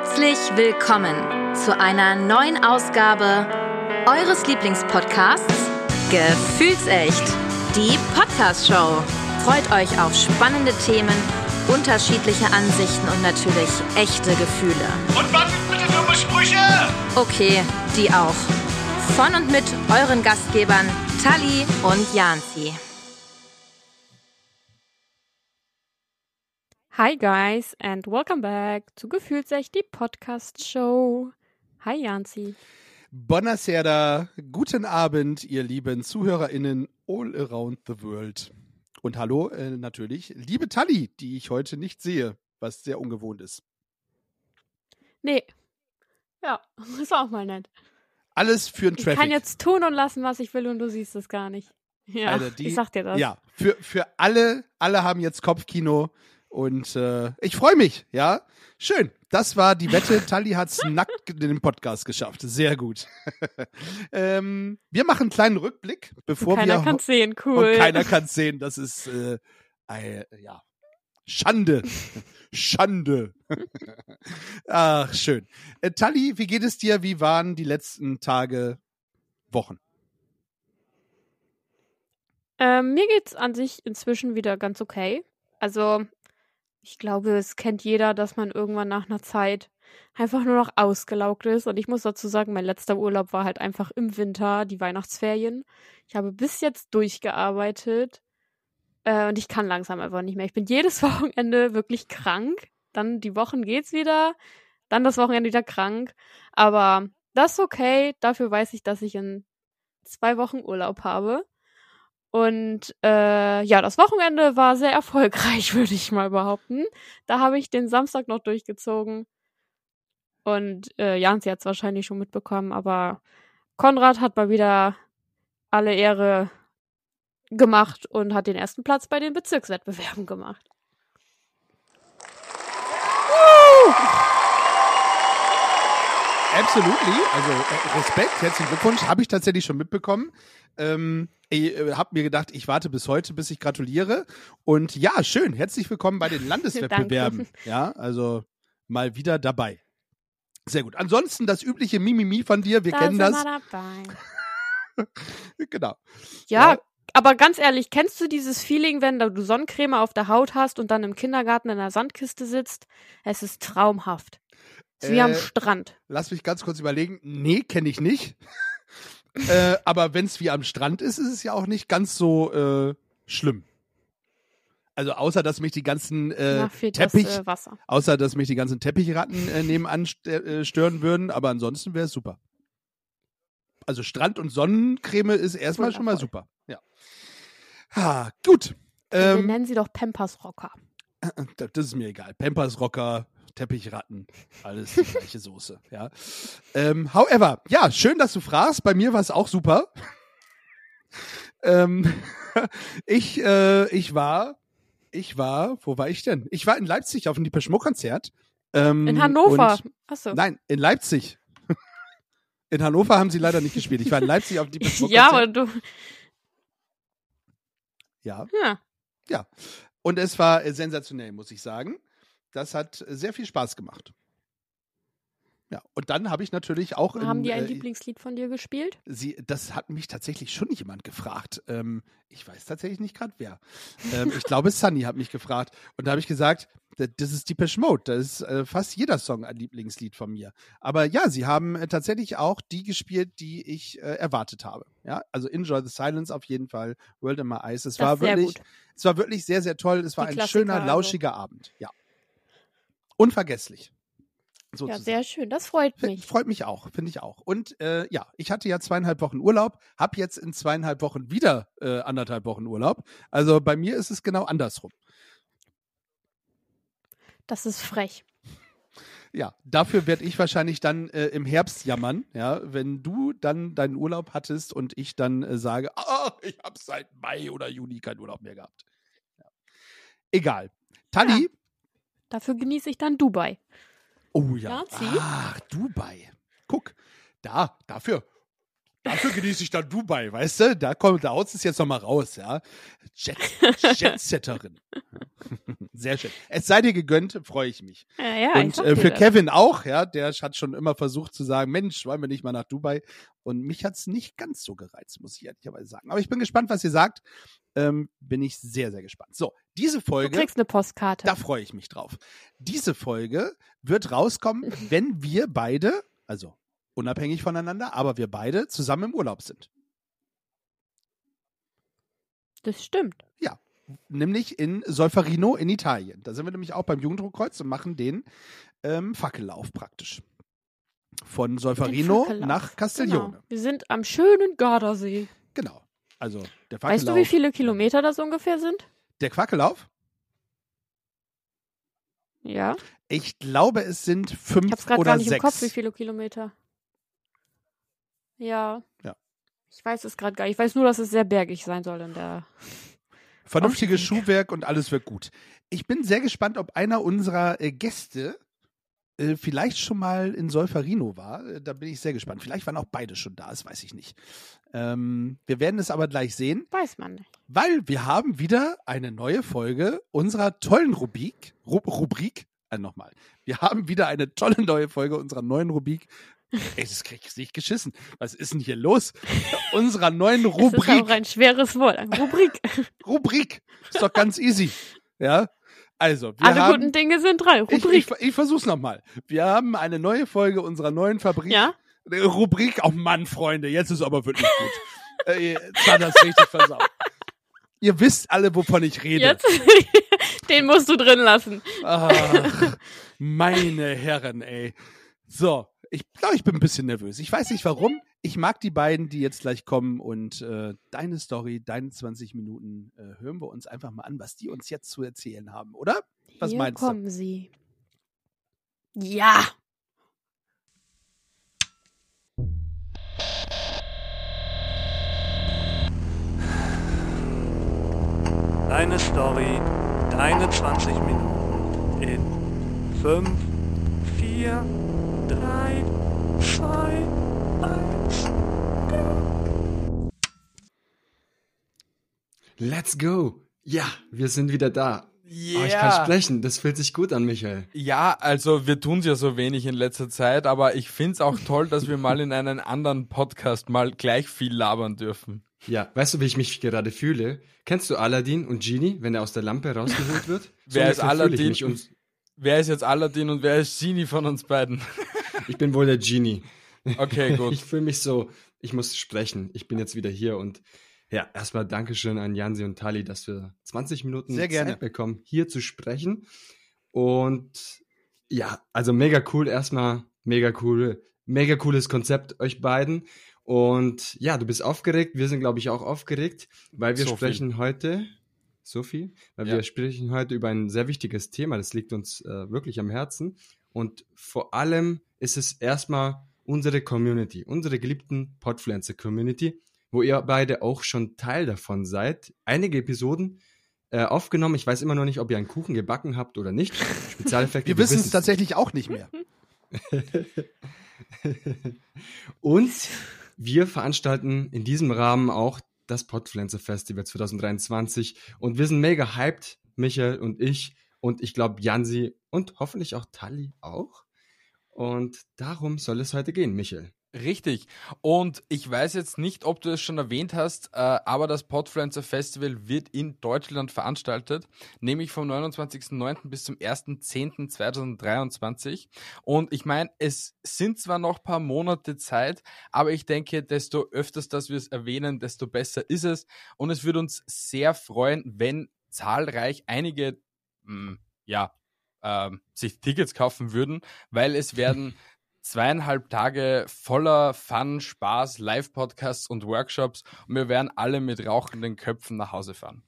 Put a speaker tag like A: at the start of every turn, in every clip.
A: Herzlich willkommen zu einer neuen Ausgabe eures Lieblingspodcasts Gefühlsecht, die Podcast-Show. Freut euch auf spannende Themen, unterschiedliche Ansichten und natürlich echte Gefühle.
B: Und was sind bitte dumme Sprüche?
A: Okay, die auch. Von und mit euren Gastgebern Tali und Janzi.
C: Hi guys and welcome back zu Gefühlsecht, die Podcast Show. Hi Janzi.
D: Buonasera, guten Abend, ihr lieben ZuhörerInnen all around the world. Und hallo äh, natürlich, liebe Tali, die ich heute nicht sehe, was sehr ungewohnt ist.
C: Nee. Ja, ist auch mal nett.
D: Alles für ein
C: Ich
D: Traffic.
C: kann jetzt tun und lassen, was ich will und du siehst es gar nicht. Ja,
D: Alter, die-
C: ich sag dir das.
D: Ja, für, für alle, alle haben jetzt Kopfkino und äh, ich freue mich, ja. Schön. Das war die Wette. Tali hat's nackt in den Podcast geschafft. Sehr gut. ähm, wir machen einen kleinen Rückblick, bevor
C: Keiner
D: wir
C: kann sehen, cool.
D: Und keiner kann sehen. Das ist äh, äh, ja Schande. Schande. Ach, schön. Äh, Tali, wie geht es dir? Wie waren die letzten Tage, Wochen?
C: Ähm, mir geht's an sich inzwischen wieder ganz okay. Also, ich glaube, es kennt jeder, dass man irgendwann nach einer Zeit einfach nur noch ausgelaugt ist. Und ich muss dazu sagen, mein letzter Urlaub war halt einfach im Winter, die Weihnachtsferien. Ich habe bis jetzt durchgearbeitet. Äh, und ich kann langsam einfach nicht mehr. Ich bin jedes Wochenende wirklich krank. Dann die Wochen geht's wieder. Dann das Wochenende wieder krank. Aber das ist okay. Dafür weiß ich, dass ich in zwei Wochen Urlaub habe. Und äh, ja, das Wochenende war sehr erfolgreich, würde ich mal behaupten. Da habe ich den Samstag noch durchgezogen. Und äh, Janzi hat es wahrscheinlich schon mitbekommen, aber Konrad hat mal wieder alle Ehre gemacht und hat den ersten Platz bei den Bezirkswettbewerben gemacht.
D: Absolutely. Also äh, Respekt, herzlichen Glückwunsch. Habe ich tatsächlich schon mitbekommen. Ähm, ich äh, habe mir gedacht, ich warte bis heute, bis ich gratuliere. Und ja, schön. Herzlich willkommen bei den Landeswettbewerben. ja, also mal wieder dabei. Sehr gut. Ansonsten das übliche Mimimi von dir. Wir
C: Da
D: kennen das. Genau.
C: Ja,
D: Ja.
C: aber ganz ehrlich, kennst du dieses Feeling, wenn du Sonnencreme auf der Haut hast und dann im Kindergarten in einer Sandkiste sitzt? Es ist traumhaft. Ist wie am
D: Äh,
C: Strand.
D: Lass mich ganz kurz überlegen. Nee, kenne ich nicht. äh, aber wenn es wie am Strand ist, ist es ja auch nicht ganz so äh, schlimm. Also außer dass mich die ganzen äh, Teppich,
C: das äh,
D: außer dass mich die ganzen Teppichratten äh, nebenan st stören würden, aber ansonsten wäre es super. Also Strand und Sonnencreme ist erstmal schon mal super. Ja. Ah, gut.
C: Wir
D: Ähm,
C: nennen sie doch Pampers Rocker.
D: das das ist mir egal. Pampers Rocker, Teppichratten, alles die gleiche Soße. Ja. Ähm, however, ja, schön, dass du fragst. Bei mir war es auch super. ähm, ich, äh, ich war, ich war, wo war ich denn? Ich war in Leipzig auf dem Depeche Mode Konzert. Ähm,
C: In Hannover.
D: und-
C: Achso.
D: Nein, in Leipzig. In Hannover haben sie leider nicht gespielt. Ich war in Leipzig auf dem Depeche Mode
C: Ja, aber du.
D: ja.
C: Ja.
D: Und es war äh, sensationell, muss ich sagen. Das hat sehr viel Spaß gemacht. Ja, und dann habe ich natürlich auch
C: Haben
D: in,
C: die ein
D: äh,
C: Lieblingslied von dir gespielt?
D: Sie, das hat mich tatsächlich schon jemand gefragt. Ähm, ich weiß tatsächlich nicht gerade wer. Ähm, ich glaube, Sunny hat mich gefragt. Und da habe ich gesagt, "D- das ist Depeche Mode. Da ist äh, fast jeder Song ein Lieblingslied von mir. Aber ja, sie haben äh, tatsächlich auch die gespielt, die ich äh, erwartet habe. Ja, also Enjoy the Silence auf jeden Fall. World in My Eyes. Es
C: Das
D: war wirklich,
C: gut.
D: es war wirklich sehr, sehr toll. Es war
C: Die
D: ein
C: Klassiker
D: schöner,
C: also.
D: lauschiger Abend. Ja. Unvergesslich.
C: Ja,
D: Sozusagen.
C: sehr schön. Das freut mich.
D: Freut mich auch, finde ich auch. Und äh, ja, ich hatte ja zweieinhalb Wochen Urlaub, habe jetzt in zweieinhalb Wochen wieder äh, anderthalb Wochen Urlaub. Also bei mir ist es genau andersrum.
C: Das ist frech.
D: Ja, dafür werde ich wahrscheinlich dann äh, im Herbst jammern, ja, wenn du dann deinen Urlaub hattest und ich dann äh, sage, ah, ich habe seit Mai oder Juni keinen Urlaub mehr gehabt. Ja. Egal. Tali,
C: Dafür genieße ich dann Dubai.
D: oh ja, ach, Dubai. Guck, da, dafür. Dafür genieße ich dann Dubai, weißt du? Da kommt, da haut es jetzt nochmal raus, ja. Jet, Jetsetterin. Sehr schön. Es sei dir gegönnt, freue ich mich.
C: Ja, ja,
D: Und äh, für
C: das.
D: Kevin auch, ja, der hat schon immer versucht zu sagen, Mensch, wollen wir nicht mal nach Dubai? Und mich hat's nicht ganz so gereizt, muss ich ehrlicherweise sagen. Aber ich bin gespannt, was ihr sagt. Ähm, bin ich sehr, sehr gespannt. So, diese
C: Du
D: Folge.
C: kriegst eine Postkarte.
D: Da freue ich mich drauf. Diese Folge wird rauskommen, wenn wir beide, also unabhängig voneinander, aber wir beide zusammen im Urlaub sind.
C: Das stimmt.
D: Nämlich in Solferino in Italien. Da sind wir nämlich auch beim Jugenddruckkreuz und machen den ähm, Fackellauf praktisch. Von Solferino nach Castiglione.
C: Genau. Wir sind am schönen Gardasee.
D: Genau. Also der Fackellauf.
C: Weißt du, wie viele Kilometer das ungefähr sind?
D: Der Fackellauf?
C: Ja.
D: Ich glaube, es sind
C: Ich
D: fünf
C: hab's gerade
D: oder
C: gar nicht
D: sechs.
C: im Kopf, wie viele Kilometer. Ja.
D: Ja.
C: Ich weiß es gerade gar nicht. Ich weiß nur, dass es sehr bergig sein soll in der.
D: Vernünftiges. Schuhwerk und alles wird gut. Ich bin sehr gespannt, ob einer unserer äh, Gäste äh, vielleicht schon mal in Solferino war. Äh, da bin ich sehr gespannt. Vielleicht waren auch beide schon da, das weiß ich nicht. Ähm, wir werden es aber gleich sehen,
C: Weiß man nicht.
D: weil wir haben wieder eine neue Folge unserer tollen Rubrik. Ru Rubrik? Äh, Nochmal. Wir haben wieder eine tolle neue Folge unserer neuen Rubrik. Ey, das krieg ich nicht geschissen. Was ist denn hier los? unserer neuen
C: Es ist
D: Rubrik.
C: auch ein schweres Wort. Rubrik.
D: Rubrik. Ist doch ganz easy. Ja. Also, wir
C: Alle
D: haben.
C: guten Dinge sind drei.
D: ich,
C: Rubrik.
D: ich, ich versuch's nochmal. Wir haben eine neue Folge unserer neuen Fabrik.
C: ja?
D: Äh, Rubrik. Oh Mann, Freunde, jetzt ist aber wirklich gut. äh, jetzt hat das richtig versaut. Ihr wisst alle, wovon ich rede.
C: Jetzt? Den musst du drin lassen.
D: Ach, meine Herren, ey. So, ich glaube, ich bin ein bisschen nervös. Ich weiß nicht warum. Ich mag die beiden, die jetzt gleich kommen und äh, deine Story, deine 20 Minuten, äh, hören wir uns einfach mal an, was die uns jetzt zu erzählen haben, oder? Was
C: Hier
D: meinst du?
C: kommen sie. Ja.
E: Deine Story, deine 20 Minuten in 5, 4, 3, 2, 1.
F: Let's go! Ja, wir sind wieder da.
G: Yeah.
F: Oh, ich kann sprechen, das fühlt sich gut an, Michael.
G: Ja, also wir tun's ja so wenig in letzter Zeit, aber ich find's auch toll, dass wir mal in einen anderen Podcast mal gleich viel labern dürfen.
F: Ja, weißt du, wie ich mich gerade fühle? Kennst du Aladdin und Genie, wenn er aus der Lampe rausgeholt wird?
G: Wer ist Aladdin?
F: Und
G: Wer ist jetzt Aladdin und wer ist Genie von uns beiden?
F: ich bin wohl der Genie.
G: Okay, gut.
F: Ich fühle mich so, ich muss sprechen. Ich bin jetzt wieder hier und ja, erstmal Dankeschön an Jansi und Tali, dass wir 20 Minuten
D: Sehr gerne.
F: Zeit bekommen, hier zu sprechen. Und ja, also mega cool, erstmal mega cool, mega cooles Konzept euch beiden. Und ja, du bist aufgeregt, wir sind glaube ich auch aufgeregt, weil wir
G: So viel.
F: sprechen heute so viel, weil
G: Ja.
F: wir sprechen heute über ein sehr wichtiges Thema, das liegt uns äh, wirklich am Herzen. Und vor allem ist es erstmal unsere Community, unsere geliebten Podpflanzer Community, wo ihr beide auch schon Teil davon seid. Einige Episoden äh, aufgenommen. Ich weiß immer noch nicht, ob ihr einen Kuchen gebacken habt oder nicht. Spezialeffekte.
D: Wir wissen es tatsächlich auch nicht mehr.
F: Und wir veranstalten in diesem Rahmen auch das Podpflanzer Festival 2023. Und wir sind mega hyped, Michael und ich. Und ich glaube, Jansi und hoffentlich auch Tali auch. Und darum soll es heute gehen, Michael.
G: Richtig. Und ich weiß jetzt nicht, ob du es schon erwähnt hast, äh, aber das Podfluencer Festival wird in Deutschland veranstaltet, nämlich vom 29.09. bis zum 1.10.2023. Und ich meine, es sind zwar noch paar Monate Zeit, aber ich denke, desto öfters, dass wir es erwähnen, desto besser ist es. Und es würde uns sehr freuen, wenn zahlreich einige, mh, ja, ähm, sich Tickets kaufen würden, weil es werden zweieinhalb Tage voller Fun, Spaß, Live-Podcasts und Workshops und wir werden alle mit rauchenden Köpfen nach Hause fahren.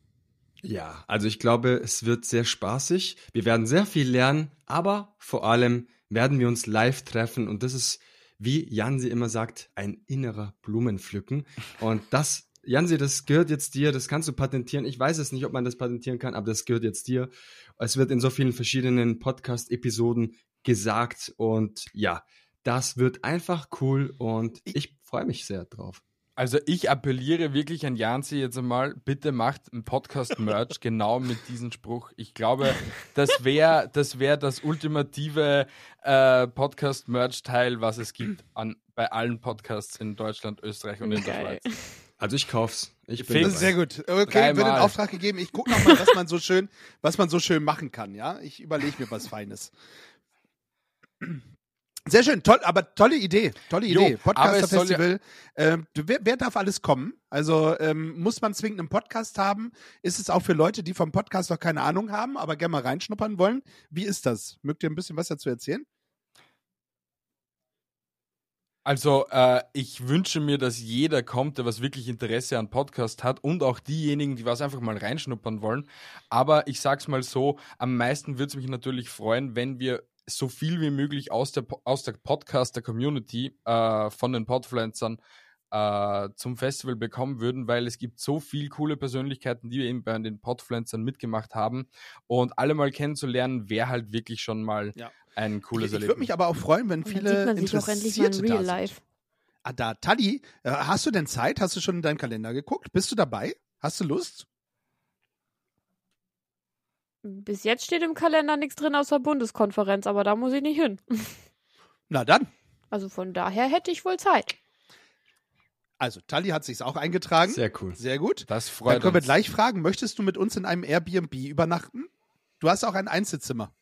F: Ja, also ich glaube, es wird sehr spaßig. Wir werden sehr viel lernen, aber vor allem werden wir uns live treffen und das ist, wie Jansi immer sagt, ein innerer Blumenpflücken. Und das, Jansi, das gehört jetzt dir, das kannst du patentieren. Ich weiß es nicht, ob man das patentieren kann, aber das gehört jetzt dir. Es wird in so vielen verschiedenen Podcast-Episoden gesagt und ja, das wird einfach cool und ich freue mich sehr drauf.
G: Also ich appelliere wirklich an Janzi jetzt einmal, bitte macht ein Podcast-Merch genau mit diesem Spruch. Ich glaube, das wäre das, wär das ultimative äh, Podcast-Merch-Teil, was es gibt an, bei allen Podcasts in Deutschland, Österreich und in der
C: Geil.
G: Schweiz.
F: Also ich kauf's. Ich bin.
D: Das ist sehr gut. Okay, wird in Auftrag gegeben. Ich gucke nochmal, was man so schön, was man so schön machen kann, ja. Ich überlege mir was Feines. Sehr schön, toll, aber tolle Idee, tolle
G: Jo,
D: Idee.
G: aber es soll
D: Podcaster-Festival. Ähm, wer, wer darf alles kommen? Also ähm, muss man zwingend einen Podcast haben? Ist es auch für Leute, die vom Podcast noch keine Ahnung haben, aber gerne mal reinschnuppern wollen? Wie ist das? Mögt ihr ein bisschen was dazu erzählen?
G: Also äh, ich wünsche mir, dass jeder kommt, der was wirklich Interesse an Podcast hat und auch diejenigen, die was einfach mal reinschnuppern wollen. Aber ich sag's mal so, am meisten würde es mich natürlich freuen, wenn wir so viel wie möglich aus der, aus der Podcaster-Community äh, von den Podfluencern äh, zum Festival bekommen würden, weil es gibt so viel coole Persönlichkeiten, die wir eben bei den Podfluencern mitgemacht haben und alle mal kennenzulernen, wäre halt wirklich schon mal
D: Ja.
G: ein
D: Ich,
G: cooles
D: ich würde
G: Erlebnis.
D: mich aber auch freuen, wenn viele
C: in
D: Interessierte
C: Real
D: da sind.
C: Life.
D: Ah, da, Tali, äh, hast du denn Zeit? Hast du schon in deinen Kalender geguckt? Bist du dabei? Hast du Lust?
C: Bis jetzt steht im Kalender nichts drin außer Bundeskonferenz, aber da muss ich nicht hin.
D: Na dann.
C: Also von daher hätte ich wohl Zeit.
D: Also, Tali hat sich's auch eingetragen.
F: Sehr cool.
D: Sehr gut.
G: Das
D: Dann
G: freut
D: können wir
G: uns.
D: gleich fragen, möchtest du mit uns in einem Airbnb übernachten? Du hast auch ein Einzelzimmer.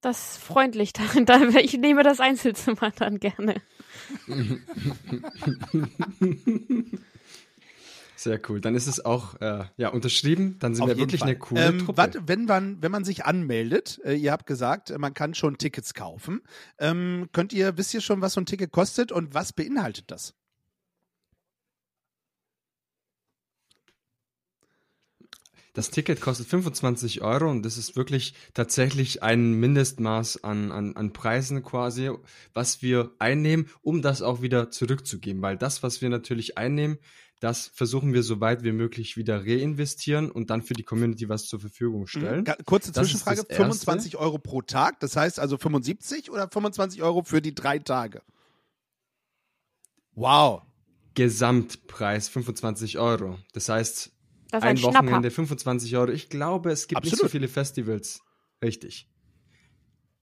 C: Das ist freundlich. Dann, dann, ich nehme das Einzelzimmer dann gerne.
F: Sehr cool. Dann ist es auch äh, ja, unterschrieben. Dann sind
D: Auf
F: wir wirklich
D: Fall.
F: eine coole
D: ähm,
F: Truppe.
D: Warte, wenn man, wenn man sich anmeldet, äh, ihr habt gesagt, äh, man kann schon Tickets kaufen. Ähm, könnt ihr, wisst ihr schon, was so ein Ticket kostet und was beinhaltet das?
F: Das Ticket kostet 25 Euro und das ist wirklich tatsächlich ein Mindestmaß an, an, an Preisen quasi, was wir einnehmen, um das auch wieder zurückzugeben. Weil das, was wir natürlich einnehmen, das versuchen wir so weit wie möglich wieder reinvestieren und dann für die Community was zur Verfügung stellen.
D: Ga- Kurze
F: Das
D: Zwischenfrage,
F: das Erste.
D: 25 Euro pro Tag, das heißt also 75 oder 25 Euro für die drei Tage? Wow.
F: Gesamtpreis 25 Euro. Das heißt,
C: Das ist ein
F: ein. Wochenende 25 Euro. Ich glaube, es gibt nicht so
D: Absolut.
F: viele Festivals. Richtig.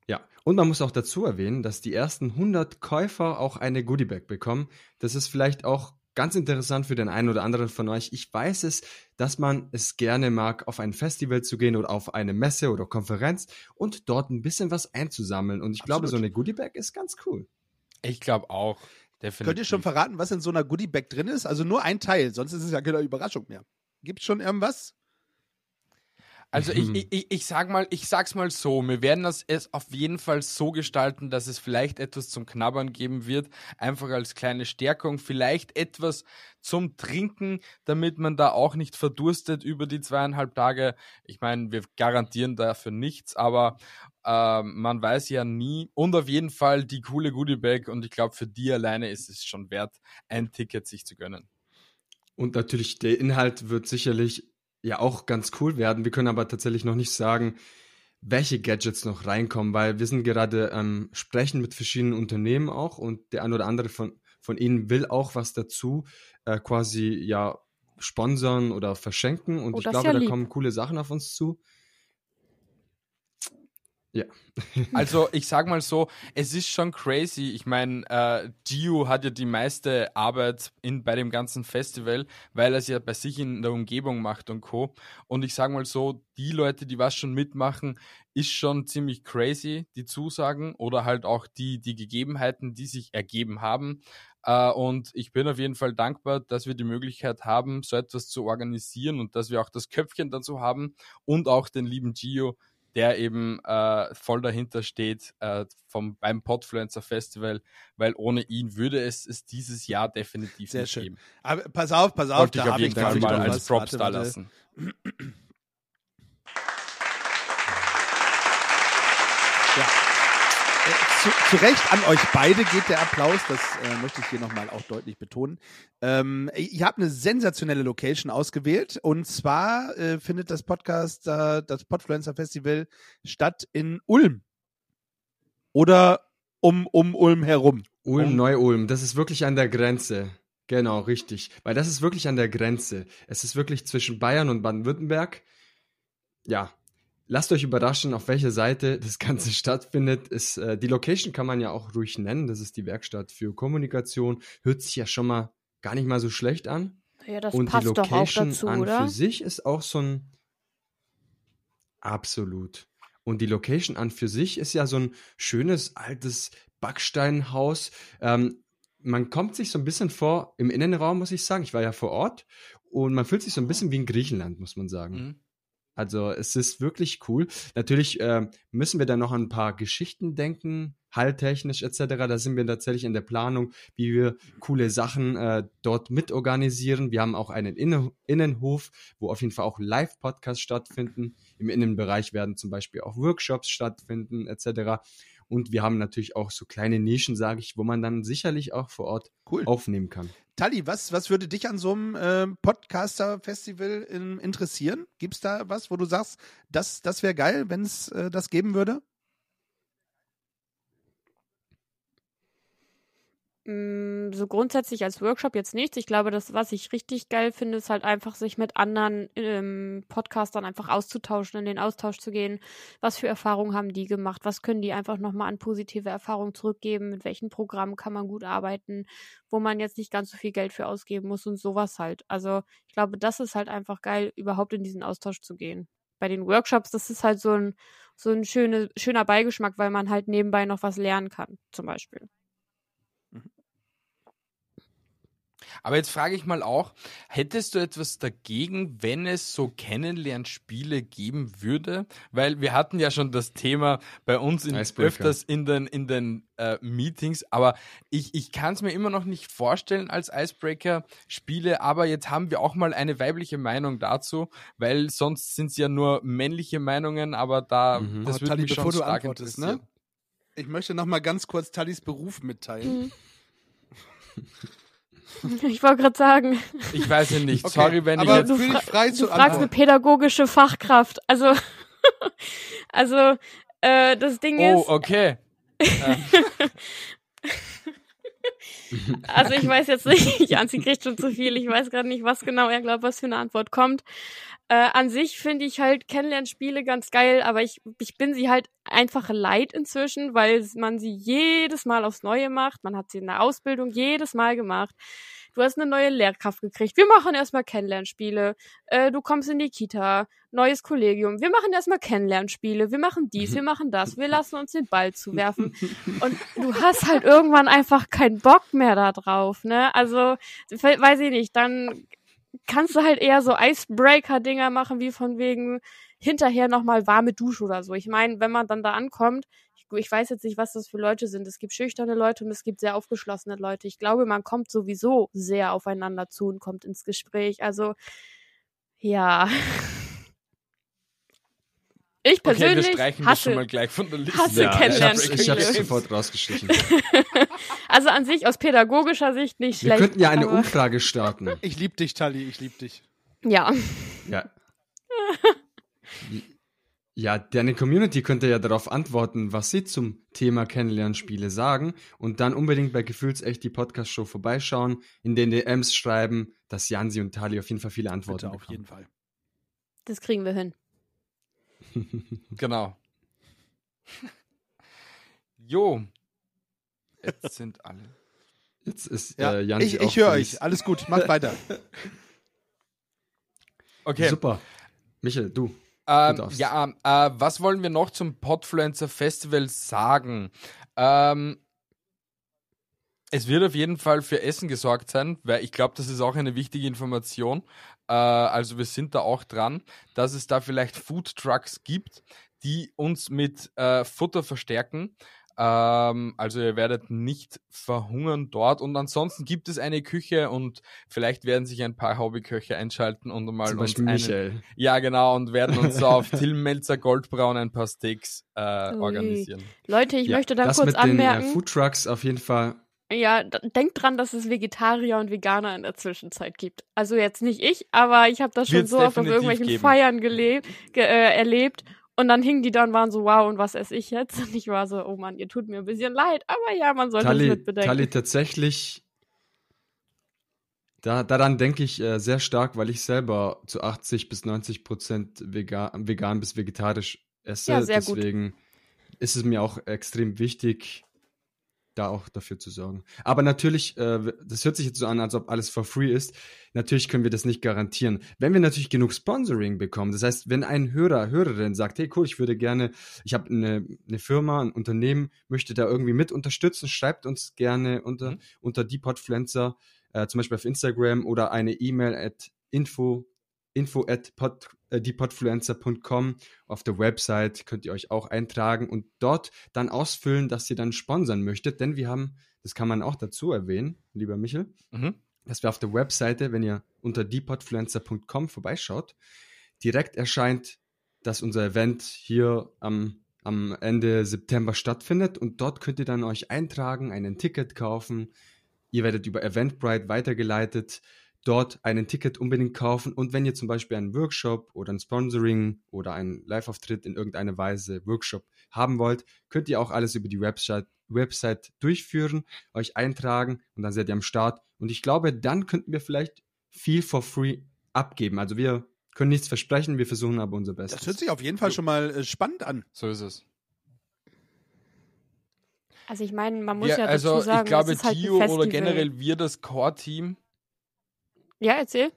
F: Ja, und man muss auch dazu erwähnen, dass die ersten 100 Käufer auch eine Goodiebag bekommen. Das ist vielleicht auch ganz interessant für den einen oder anderen von euch. Ich weiß es, dass man es gerne mag, auf ein Festival zu gehen oder auf eine Messe oder Konferenz und dort ein bisschen was einzusammeln. Und ich glaube, so
D: Absolut.
F: eine Goodiebag ist ganz cool.
G: Ich glaube auch. Definitiv.
D: Könnt ihr schon verraten, was in so einer Goodiebag drin ist? Also nur ein Teil, sonst ist es ja keine Überraschung mehr. Gibt's schon irgendwas?
G: Also ich,
F: Mhm.
G: ich, ich, ich sag mal, ich sag's mal so, wir werden das es auf jeden Fall so gestalten, dass es vielleicht etwas zum Knabbern geben wird, einfach als kleine Stärkung, vielleicht etwas zum Trinken, damit man da auch nicht verdurstet über die zweieinhalb Tage. Ich meine, wir garantieren dafür nichts, aber ähm, man weiß ja nie. Und auf jeden Fall die coole Goodiebag und ich glaube, für die alleine ist es schon wert, ein Ticket sich zu gönnen.
F: Und natürlich, der Inhalt wird sicherlich ja auch ganz cool werden. Wir können aber tatsächlich noch nicht sagen, welche Gadgets noch reinkommen, weil wir sind gerade ähm, sprechen mit verschiedenen Unternehmen auch und der ein oder andere von, von ihnen will auch was dazu äh, quasi ja sponsern oder verschenken und
C: Oh,
F: ich glaube,
C: ja
F: da kommen coole Sachen auf uns zu.
G: Also ich sag mal so, es ist schon crazy. Ich meine, äh, Gio hat ja die meiste Arbeit in, bei dem ganzen Festival, weil er es ja bei sich in der Umgebung macht und Co. Und ich sag mal so, die Leute, die was schon mitmachen, ist schon ziemlich crazy, die Zusagen oder halt auch die, die Gegebenheiten, die sich ergeben haben. Äh, und ich bin auf jeden Fall dankbar, dass wir die Möglichkeit haben, so etwas zu organisieren und dass wir auch das Köpfchen dazu haben und auch den lieben Gio, der eben äh, voll dahinter steht äh, vom, beim Podfluencer Festival, weil ohne ihn würde es es dieses Jahr definitiv
D: Sehr
G: nicht
D: schön.
G: geben.
D: Aber pass auf, pass auf,
G: Wollte ich
D: da habe ich hab ich
G: mal als. Props da lassen.
D: Ja. Äh, zu, zu Recht an euch beide geht der Applaus, das äh, möchte ich hier nochmal auch deutlich betonen. Ähm, ihr habt eine sensationelle Location ausgewählt und zwar äh, findet das Podcast, äh, das Podfluencer Festival statt in Ulm. Oder um, um Ulm herum.
F: Ulm,
G: Und-
F: Neu-Ulm, das ist wirklich an der Grenze. Genau, richtig. Weil das ist wirklich an der Grenze. Es ist wirklich zwischen Bayern und Baden-Württemberg. Ja, lasst euch überraschen, auf welcher Seite das Ganze stattfindet. Ist, äh, die Location kann man ja auch ruhig nennen. Das ist die Werkstatt für Kommunikation. Hört sich ja schon mal gar nicht mal so schlecht an.
C: Ja, das
F: und die
C: passt doch auch
F: Location
C: dazu,
F: an
C: oder?
F: für sich ist auch so ein absolut. Und die Location an für sich ist ja so ein schönes altes Backsteinhaus. Ähm, man kommt sich so ein bisschen vor im Innenraum, muss ich sagen. Ich war ja vor Ort und man fühlt sich so ein bisschen wie in Griechenland, muss man sagen.
G: Mhm.
F: Also es ist wirklich cool. Natürlich äh, müssen wir dann noch an ein paar Geschichten denken, halltechnisch etc. Da sind wir tatsächlich in der Planung, wie wir coole Sachen äh, dort mitorganisieren. Wir haben auch einen Innen Innenhof, wo auf jeden Fall auch Live-Podcasts stattfinden. Im Innenbereich werden zum Beispiel auch Workshops stattfinden etc. Und wir haben natürlich auch so kleine Nischen, sage ich, wo man dann sicherlich auch vor Ort
D: Cool.
F: aufnehmen kann.
D: Tali, was, was würde dich an so einem ähm, Podcaster-Festival ähm, interessieren? Gibt es da was, wo du sagst, das, das wäre geil, wenn es äh, das geben würde?
C: So grundsätzlich als Workshop jetzt nichts. Ich glaube, das, was ich richtig geil finde, ist halt einfach, sich mit anderen ähm, Podcastern einfach auszutauschen, in den Austausch zu gehen. Was für Erfahrungen haben die gemacht? Was können die einfach nochmal an positive Erfahrungen zurückgeben? Mit welchen Programmen kann man gut arbeiten, wo man jetzt nicht ganz so viel Geld für ausgeben muss und sowas halt. Also ich glaube, das ist halt einfach geil, überhaupt in diesen Austausch zu gehen. Bei den Workshops, das ist halt so ein, so ein schöne, schöner Beigeschmack, weil man halt nebenbei noch was lernen kann, zum Beispiel.
G: Aber jetzt frage ich mal auch, hättest du etwas dagegen, wenn es so Kennenlernspiele geben würde? Weil wir hatten ja schon das Thema bei uns in, öfters in den, in den äh, Meetings, aber ich, ich kann es mir immer noch nicht vorstellen als Icebreaker-Spiele, aber jetzt haben wir auch mal eine weibliche Meinung dazu, weil sonst sind es ja nur männliche Meinungen, aber da,
F: Mhm.
G: das würde mich schon
D: bevor du
G: stark
D: antwortest,
G: interessieren.
D: ne? Ich möchte noch mal ganz kurz Talis Beruf mitteilen.
C: Ich wollte gerade sagen,
G: Ich weiß ja nicht,
D: Okay,
G: sorry, wenn
D: aber
G: ich jetzt...
C: fra
D: frei
C: du
D: zu
C: fragst eine
D: antworten.
C: pädagogische Fachkraft. Also, also äh, das Ding
G: Oh,
C: ist,
G: okay.
C: also ich weiß jetzt nicht, Janzi kriegt schon zu viel, ich weiß gerade nicht, was genau er glaubt, was für eine Antwort kommt. Äh, an sich finde ich halt Kennenlernspiele ganz geil, aber ich, ich bin sie halt einfach leid inzwischen, weil man sie jedes Mal aufs Neue macht. Man hat sie in der Ausbildung jedes Mal gemacht. Du hast eine neue Lehrkraft gekriegt. Wir machen erstmal Kennenlernspiele. Äh, du kommst in die Kita, neues Kollegium. Wir machen erstmal Kennenlernspiele. Wir machen dies, wir machen das. Wir lassen uns den Ball zuwerfen. Und du hast halt irgendwann einfach keinen Bock mehr da drauf, ne? Also, we- weiß ich nicht, dann kannst du halt eher so Icebreaker-Dinger machen, wie von wegen hinterher nochmal warme Dusche oder so. Ich meine, wenn man dann da ankommt, ich, ich weiß jetzt nicht, was das für Leute sind. Es gibt schüchterne Leute und es gibt sehr aufgeschlossene Leute. Ich glaube, man kommt sowieso sehr aufeinander zu und kommt ins Gespräch. Also, ja. Ich
G: Okay, wir
C: persönlich
G: streichen das schon
C: hasse,
G: mal gleich von der Liste.
C: hasse
F: Ja, ich hab's,
C: Kennenlernspiele.
F: ich hab's sofort rausgeschlichen.
C: also an sich aus pädagogischer Sicht nicht
F: Wir
C: schlecht.
F: könnten ja eine Umfrage starten.
D: Ich lieb dich, Tali, ich lieb dich.
C: Ja.
F: Ja. Ja, deine Community könnte ja darauf antworten, was sie zum Thema Kennenlernspiele sagen und dann unbedingt bei Gefühlsecht die Podcast-Show vorbeischauen, in den DMs schreiben, dass Jansi und Tali auf jeden Fall viele Antworten
D: Bitte, auf
F: bekommen.
D: jeden Fall.
C: Das kriegen wir hin.
G: Genau. Jo. Jetzt sind alle.
F: Jetzt ist
D: Ja,
F: äh, Jansi
D: ich ich höre euch. Alles gut, macht weiter.
G: Okay.
F: Super. Michael, du.
G: Ähm,
F: darfst.
G: ja, äh, was wollen wir noch zum Podfluencer Festival sagen? Ähm, es wird auf jeden Fall für Essen gesorgt sein, weil ich glaube, das ist auch eine wichtige Information. Äh, also wir sind da auch dran, dass es da vielleicht Food Trucks gibt, die uns mit äh, Futter verstärken. Ähm, also ihr werdet nicht verhungern dort. Und ansonsten gibt es eine Küche und vielleicht werden sich ein paar Hobbyköche einschalten und mal
F: Zum
G: uns
F: Beispiel
G: einen,
F: Michael.
G: ja, genau, und werden uns so auf Tilmelzer Goldbraun ein paar Steaks äh, organisieren.
C: Leute, ich
F: Ja,
C: möchte da
F: das
C: kurz
F: mit den äh,
C: anmerken.
F: Food Trucks auf jeden Fall.
C: Ja, denkt dran, dass es Vegetarier und Veganer in der Zwischenzeit gibt. Also jetzt nicht ich, aber ich habe das schon
G: Wird's
C: so oft auf irgendwelchen
G: geben.
C: Feiern gelebt, ge äh, erlebt. Und dann hingen die da und waren so, wow, und was esse ich jetzt? Und ich war so, oh Mann, ihr tut mir ein bisschen leid, aber ja, man sollte es
F: Tali,
C: mitbedenken.
F: Tali tatsächlich, da, daran denke ich äh, sehr stark, weil ich selber zu 80 bis 90 Prozent vegan, vegan bis vegetarisch esse.
C: Ja, sehr gut.
F: Deswegen ist es mir auch extrem wichtig, da auch dafür zu sorgen. Aber natürlich, äh, das hört sich jetzt so an, als ob alles for free ist. Natürlich können wir das nicht garantieren. Wenn wir natürlich genug Sponsoring bekommen, das heißt, wenn ein Hörer, Hörerin sagt, hey cool, ich würde gerne, ich habe eine, eine Firma, ein Unternehmen, möchte da irgendwie mit unterstützen, schreibt uns gerne unter,
G: Mhm.
F: unter Depotfluencer, äh, zum Beispiel auf Instagram oder eine E-Mail at info info at pod, äh, depodfluencer.com. Auf der Website könnt ihr euch auch eintragen und dort dann ausfüllen, dass ihr dann sponsern möchtet, denn wir haben, das kann man auch dazu erwähnen, lieber Michel,
G: Mhm.
F: dass wir auf der Webseite, wenn ihr unter depodfluencer.com vorbeischaut, direkt erscheint, dass unser Event hier am, am Ende September stattfindet und dort könnt ihr dann euch eintragen, einen Ticket kaufen. Ihr werdet über Eventbrite weitergeleitet, dort einen Ticket unbedingt kaufen und wenn ihr zum Beispiel einen Workshop oder ein Sponsoring oder einen Live-Auftritt in irgendeiner Weise Workshop haben wollt, könnt ihr auch alles über die Website, Website durchführen, euch eintragen und dann seid ihr am Start. Und ich glaube, dann könnten wir vielleicht viel for free abgeben. Also wir können nichts versprechen, wir versuchen aber unser Bestes.
D: Das hört sich auf jeden Fall schon mal äh, spannend an.
G: So ist es.
C: Also ich meine, man muss ja dazu
G: also
C: sagen,
G: ich glaube,
C: es ist halt
G: oder generell wir, das Core-Team,
C: Ja, erzähl.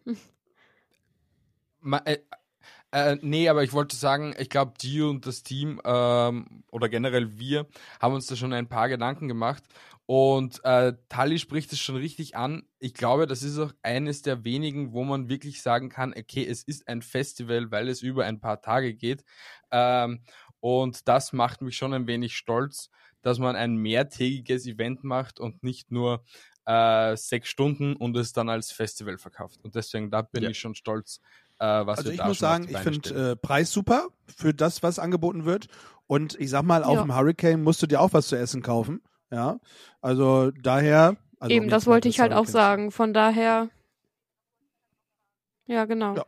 G: Ma- äh, äh, nee, aber ich wollte sagen, ich glaube, Gio und das Team ähm, oder generell wir haben uns da schon ein paar Gedanken gemacht. Und äh, Tali spricht es schon richtig an. Ich glaube, das ist auch eines der wenigen, wo man wirklich sagen kann, okay, es ist ein Festival, weil es über ein paar Tage geht. Ähm, und das macht mich schon ein wenig stolz, dass man ein mehrtägiges Event macht und nicht nur äh, sechs Stunden und es dann als Festival verkauft. Und deswegen, da bin
F: Ja.
G: ich schon stolz, äh, was
D: Also
G: wir
D: ich
G: da
D: muss
G: schon auf
D: sagen, ich finde äh, Preis super für das, was angeboten wird. Und ich sag mal, auf
C: Ja.
D: dem Hurricane musst du dir auch was zu essen kaufen. Ja, also daher. Also
C: Eben, das wollte ich halt auch sagen. Von daher. Ja, genau.
D: Ja.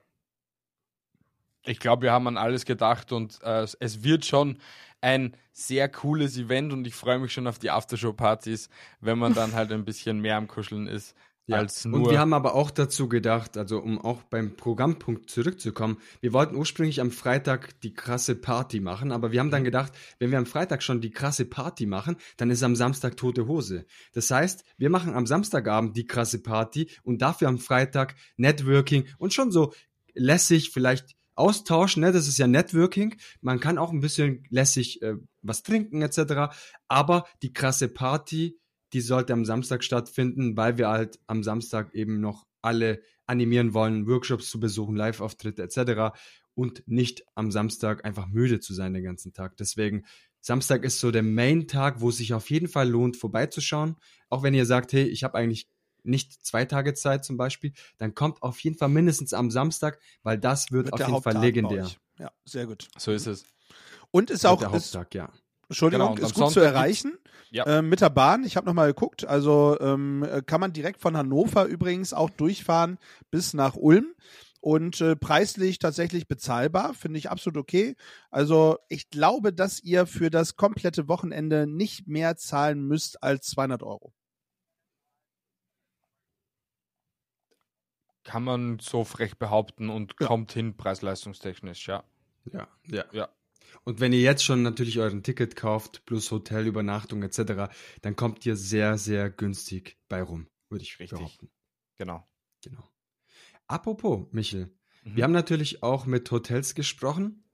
G: Ich glaube, wir haben an alles gedacht und äh, es- wird schon ein sehr cooles Event und ich freue mich schon auf die Aftershow-Partys, wenn man dann halt ein bisschen mehr am Kuscheln ist
F: Ja.
G: als nur.
F: Und wir haben aber auch dazu gedacht, also um auch beim Programmpunkt zurückzukommen, wir wollten ursprünglich am Freitag die krasse Party machen, aber wir haben dann gedacht, wenn wir am Freitag schon die krasse Party machen, dann ist am Samstag tote Hose. Das heißt, wir machen am Samstagabend die krasse Party und dafür am Freitag Networking und schon so lässig vielleicht austauschen, ne? das ist ja Networking. Man kann auch ein bisschen lässig äh, was trinken etc. Aber die krasse Party, die sollte am Samstag stattfinden, weil wir halt am Samstag eben noch alle animieren wollen, Workshops zu besuchen, Live-Auftritte etc. und nicht am Samstag einfach müde zu sein den ganzen Tag. Deswegen Samstag ist so der Main-Tag, wo es sich auf jeden Fall lohnt, vorbeizuschauen. Auch wenn ihr sagt, hey, ich habe eigentlich nicht zwei Tage Zeit zum Beispiel, dann kommt auf jeden Fall mindestens am Samstag, weil das wird,
D: Wird
F: auf jeden Fall
D: Haupttag bei
F: legendär.
D: Ja, sehr gut.
G: so ist es.
D: Und ist auch,
F: der
D: ist,
F: Haupttag, ja.
D: Entschuldigung,
G: Genau,
D: ist gut zu
G: Sonntag
D: erreichen.
G: Ja.
D: Ähm, mit der Bahn, ich habe nochmal geguckt, also ähm, äh, kann man direkt von Hannover übrigens auch durchfahren bis nach Ulm. Und äh, preislich tatsächlich bezahlbar, finde ich absolut okay. Also ich glaube, dass ihr für das komplette Wochenende nicht mehr zahlen müsst als 200 Euro.
G: Kann man so frech behaupten und
D: Ja.
G: kommt hin preis-leistungstechnisch, ja.
F: Ja, ja.
G: Ja.
F: Und wenn ihr jetzt schon natürlich euren Ticket kauft, plus Hotelübernachtung etc., dann kommt ihr sehr, sehr günstig bei rum, würde ich
G: Richtig.
F: behaupten.
G: Genau.
F: Genau. Apropos, Michel,
G: Mhm.
F: wir haben natürlich auch mit Hotels gesprochen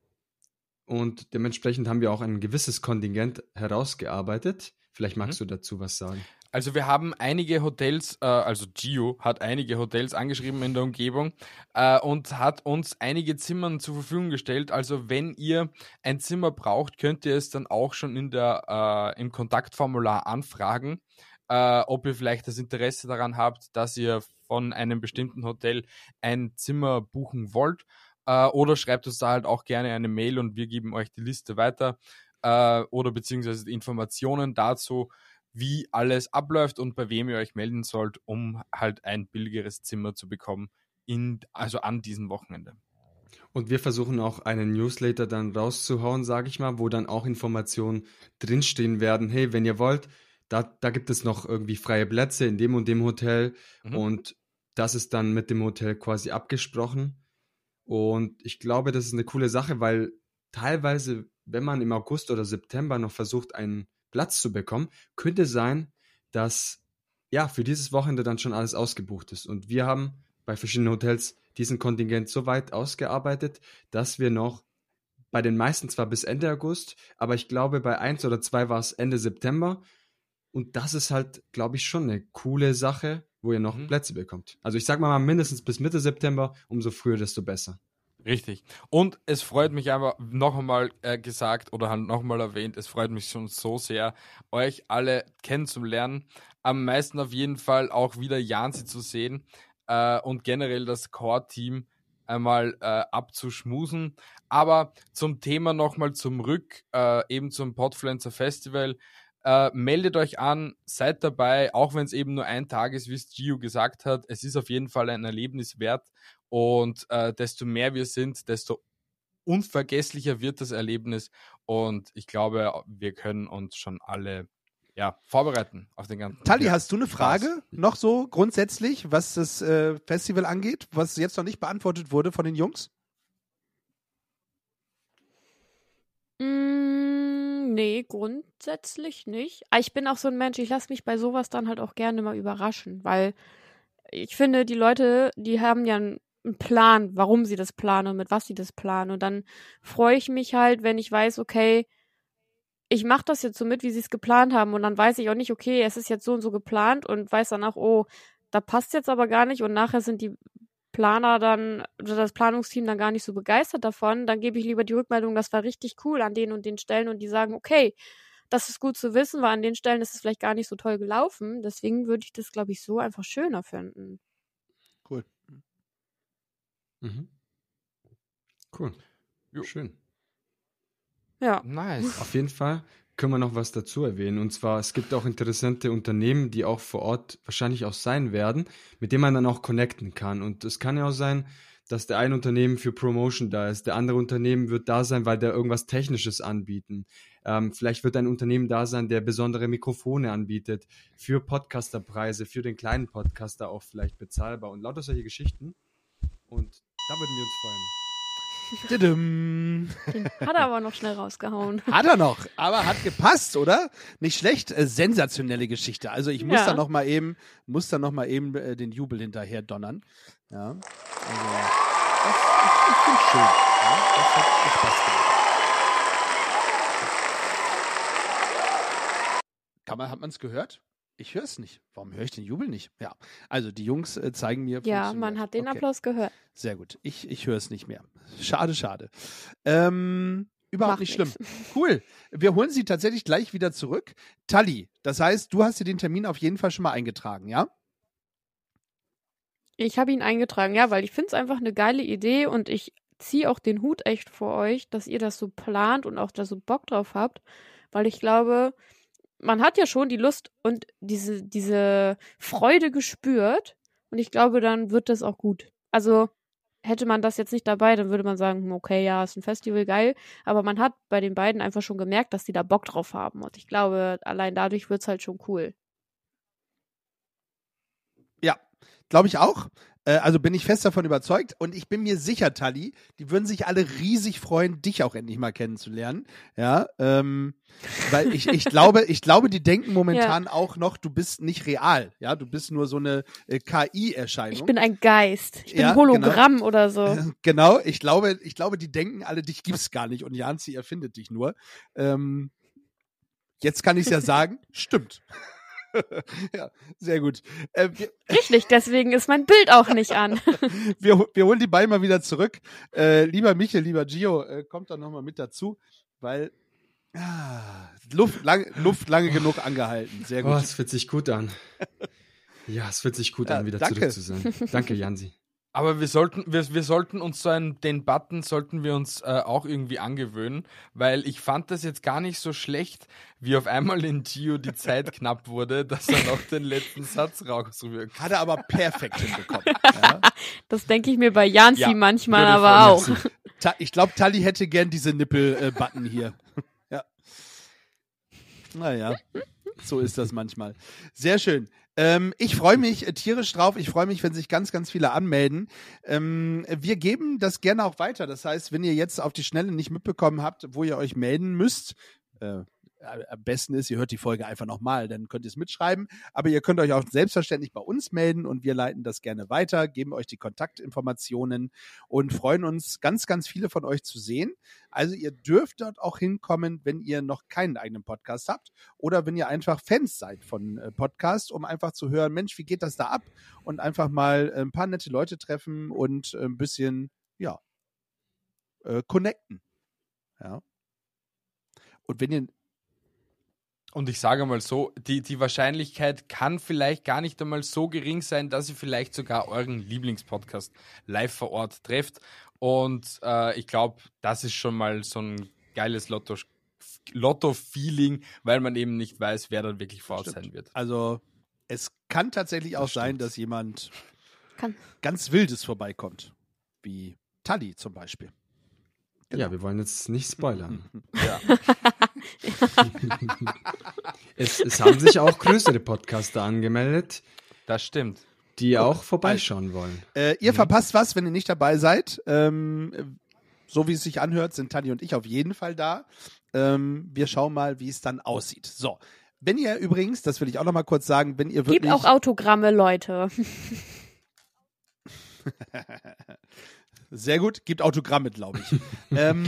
F: und dementsprechend haben wir auch ein gewisses Kontingent herausgearbeitet. Vielleicht magst du dazu was sagen.
G: Also wir haben einige Hotels, äh, also Gio hat einige Hotels angeschrieben in der Umgebung äh, und hat uns einige Zimmern zur Verfügung gestellt. Also wenn ihr ein Zimmer braucht, könnt ihr es dann auch schon in der, äh, im Kontaktformular anfragen, äh, ob ihr vielleicht das Interesse daran habt, dass ihr von einem bestimmten Hotel ein Zimmer buchen wollt. Äh, oder schreibt uns da halt auch gerne eine Mail und wir geben euch die Liste weiter äh, oder beziehungsweise die Informationen dazu, wie alles abläuft und bei wem ihr euch melden sollt, um halt ein billigeres Zimmer zu bekommen, in, also an diesem Wochenende.
F: Und wir versuchen auch einen Newsletter dann rauszuhauen, sage ich mal, wo dann auch Informationen drinstehen werden. Hey, wenn ihr wollt, da, da gibt es noch irgendwie freie Plätze in dem und dem Hotel.
G: Mhm.
F: Und das ist dann mit dem Hotel quasi abgesprochen. Und ich glaube, das ist eine coole Sache, weil teilweise, wenn man im August oder September noch versucht, einen Platz zu bekommen, könnte sein, dass ja für dieses Wochenende dann schon alles ausgebucht ist. Und wir haben bei verschiedenen Hotels diesen Kontingent so weit ausgearbeitet, dass wir noch bei den meisten zwar bis Ende August, aber ich glaube, bei eins oder zwei war es Ende September. Und das ist halt, glaube ich, schon eine coole Sache, wo ihr noch
G: Mhm.
F: Plätze bekommt. Also ich sag mal mindestens bis Mitte September, umso früher, desto besser.
G: Richtig. Und es freut mich einfach, noch einmal äh, gesagt oder noch einmal erwähnt, es freut mich schon so sehr, euch alle kennenzulernen. Am meisten auf jeden Fall auch wieder Jansi zu sehen äh, und generell das Core-Team einmal äh, abzuschmusen. Aber zum Thema nochmal zum Rück, äh, eben zum Podfluencer Festival. Äh, meldet euch an, seid dabei, auch wenn es eben nur ein Tag ist, wie es Gio gesagt hat. Es ist auf jeden Fall ein Erlebnis wert. Und äh, desto mehr wir sind, desto unvergesslicher wird das Erlebnis. Und ich glaube, wir können uns schon alle ja, vorbereiten auf den ganzen
D: Tali,
G: ja.
D: hast du eine Frage noch so grundsätzlich, was das äh, Festival angeht, was jetzt noch nicht beantwortet wurde von den Jungs?
C: Mm, nee, grundsätzlich nicht. Aber ich bin auch so ein Mensch, ich lasse mich bei sowas dann halt auch gerne mal überraschen, weil ich finde, die Leute, die haben ja einen einen Plan, warum sie das planen und mit was sie das planen. Und dann freue ich mich halt, wenn ich weiß, okay, ich mache das jetzt so mit, wie sie es geplant haben. Und dann weiß ich auch nicht, okay, es ist jetzt so und so geplant und weiß dann auch, oh, da passt jetzt aber gar nicht. Und nachher sind die Planer dann, oder das Planungsteam dann gar nicht so begeistert davon. Dann gebe ich lieber die Rückmeldung, das war richtig cool an den und den Stellen. Und die sagen, okay, das ist gut zu wissen, weil an den Stellen ist es vielleicht gar nicht so toll gelaufen. Deswegen würde ich das, glaube ich, so einfach schöner finden.
D: Cool.
F: Mhm. Cool.
G: Jo.
F: Schön.
C: Ja.
G: Nice.
F: Auf jeden Fall können wir noch was dazu erwähnen. Und zwar, es gibt auch interessante Unternehmen, die auch vor Ort wahrscheinlich auch sein werden, mit denen man dann auch connecten kann. Und es kann ja auch sein, dass der eine Unternehmen für Promotion da ist, der andere Unternehmen wird da sein, weil der irgendwas Technisches anbieten. Ähm, vielleicht wird ein Unternehmen da sein, der besondere Mikrofone anbietet, für Podcasterpreise, für den kleinen Podcaster auch vielleicht bezahlbar und lauter solche Geschichten. Und da würden wir uns freuen.
D: Didim.
C: Den hat er aber noch schnell rausgehauen.
D: Hat er noch, aber hat gepasst, oder? Nicht schlecht, äh, sensationelle Geschichte. Also ich muss
C: Ja.
D: da noch mal eben, muss da noch mal eben äh, den Jubel hinterher donnern. Ja, also das, ich, ich finde schön. Ja, das hat Spaß gemacht. Kann man, hat man es gehört? Ich höre es nicht. Warum höre ich den Jubel nicht? Ja, also die Jungs äh, zeigen mir.
C: Ja, man hat den
D: Okay.
C: Applaus gehört.
D: Sehr gut. Ich, ich höre es nicht mehr. Schade, schade. Ähm, überhaupt
C: Macht
D: nicht schlimm.
C: nix.
D: Cool. Wir holen sie tatsächlich gleich wieder zurück. Tali, das heißt, du hast dir den Termin auf jeden Fall schon mal eingetragen, ja?
C: Ich habe ihn eingetragen, ja, weil ich finde es einfach eine geile Idee und ich ziehe auch den Hut echt vor euch, dass ihr das so plant und auch da so Bock drauf habt, weil ich glaube, man hat ja schon die Lust und diese, diese Freude gespürt und ich glaube, dann wird das auch gut. Also hätte man das jetzt nicht dabei, dann würde man sagen, okay, ja, ist ein Festival, geil, aber man hat bei den beiden einfach schon gemerkt, dass die da Bock drauf haben und ich glaube, allein dadurch wird es halt schon cool.
D: Ja, glaube ich auch. Äh, also bin ich fest davon überzeugt und ich bin mir sicher, Tali, die würden sich alle riesig freuen, dich auch endlich mal kennenzulernen. Ja, ähm, weil ich, ich glaube, ich glaube, die denken momentan auch noch, du bist nicht real. Ja, du bist nur so eine äh, KI-Erscheinung.
C: Ich bin ein Geist, ich bin
D: Ja,
C: ein Hologramm oder so.
D: Äh, Genau, ich glaube, ich glaube, die denken alle, dich gibt's gar nicht und Janzi erfindet dich nur. Ähm, jetzt kann ich ja sagen, stimmt. ja, sehr gut. Äh, wir,
C: Richtig, deswegen ist mein Bild auch nicht an.
D: wir, wir holen die beiden mal wieder zurück. Äh, lieber Michael, lieber Gio, äh, kommt da nochmal mit dazu, weil ah, Luft, lang, Luft lange genug angehalten. Sehr
F: Oh,
D: gut.
F: es fühlt sich gut an. Ja, es fühlt sich gut
D: Ja,
F: an, wieder
D: danke.
F: zurück zu sein. Danke, Jansi.
G: Aber wir sollten, wir, wir sollten uns so einen, den Button sollten wir uns äh, auch irgendwie angewöhnen, weil ich fand das jetzt gar nicht so schlecht, wie auf einmal in Gio die Zeit knapp wurde, dass er noch den letzten Satz rauswirkt.
D: Hat er aber perfekt hinbekommen. Ja.
C: Das denke ich mir bei Janzi
G: Ja,
C: manchmal aber auch.
D: ich glaube, Tali hätte gern diese Nippel-Button hier. ja. Naja, so ist das manchmal. Sehr schön. Ähm, ich freue mich äh, tierisch drauf. Ich freue mich, wenn sich ganz, ganz viele anmelden. Ähm, wir geben das gerne auch weiter. Das heißt, wenn ihr jetzt auf die Schnelle nicht mitbekommen habt, wo ihr euch melden müsst, äh, am besten ist, ihr hört die Folge einfach nochmal, dann könnt ihr es mitschreiben. Aber ihr könnt euch auch selbstverständlich bei uns melden und wir leiten das gerne weiter, geben euch die Kontaktinformationen und freuen uns, ganz, ganz viele von euch zu sehen. Also ihr dürft dort auch hinkommen, wenn ihr noch keinen eigenen Podcast habt oder wenn ihr einfach Fans seid von äh, Podcast, um einfach zu hören, Mensch, wie geht das da ab? Und einfach mal äh, ein paar nette Leute treffen und äh, ein bisschen, ja, äh, connecten. Ja. Und wenn ihr
G: Und ich sage mal so, die, die Wahrscheinlichkeit kann vielleicht gar nicht einmal so gering sein, dass ihr vielleicht sogar euren Lieblingspodcast live vor Ort trefft. Und äh, ich glaube, das ist schon mal so ein geiles Lotto, Lotto-Feeling, weil man eben nicht weiß, wer dann wirklich vor Ort
D: Stimmt.
G: sein wird.
D: Also es kann tatsächlich auch
G: Das
D: sein,
G: stimmt.
D: dass jemand
C: Kann.
D: ganz Wildes vorbeikommt. Wie Tali zum Beispiel.
F: Ja, wir wollen jetzt nicht spoilern.
G: Ja.
F: Es, es haben sich auch größere Podcaster angemeldet,
G: Das stimmt.
F: die auch vorbeischauen wollen.
D: Äh,
G: Mhm.
D: ihr verpasst was, wenn ihr nicht dabei seid. Ähm, so wie es sich anhört, sind Tani und ich auf jeden Fall da. Ähm, wir schauen mal, wie es dann aussieht. So. Wenn ihr übrigens, das will ich auch noch mal kurz sagen, wenn ihr wirklich
C: Gibt auch Autogramme, Leute.
D: Sehr gut, gibt Autogramme, glaube ich. ähm,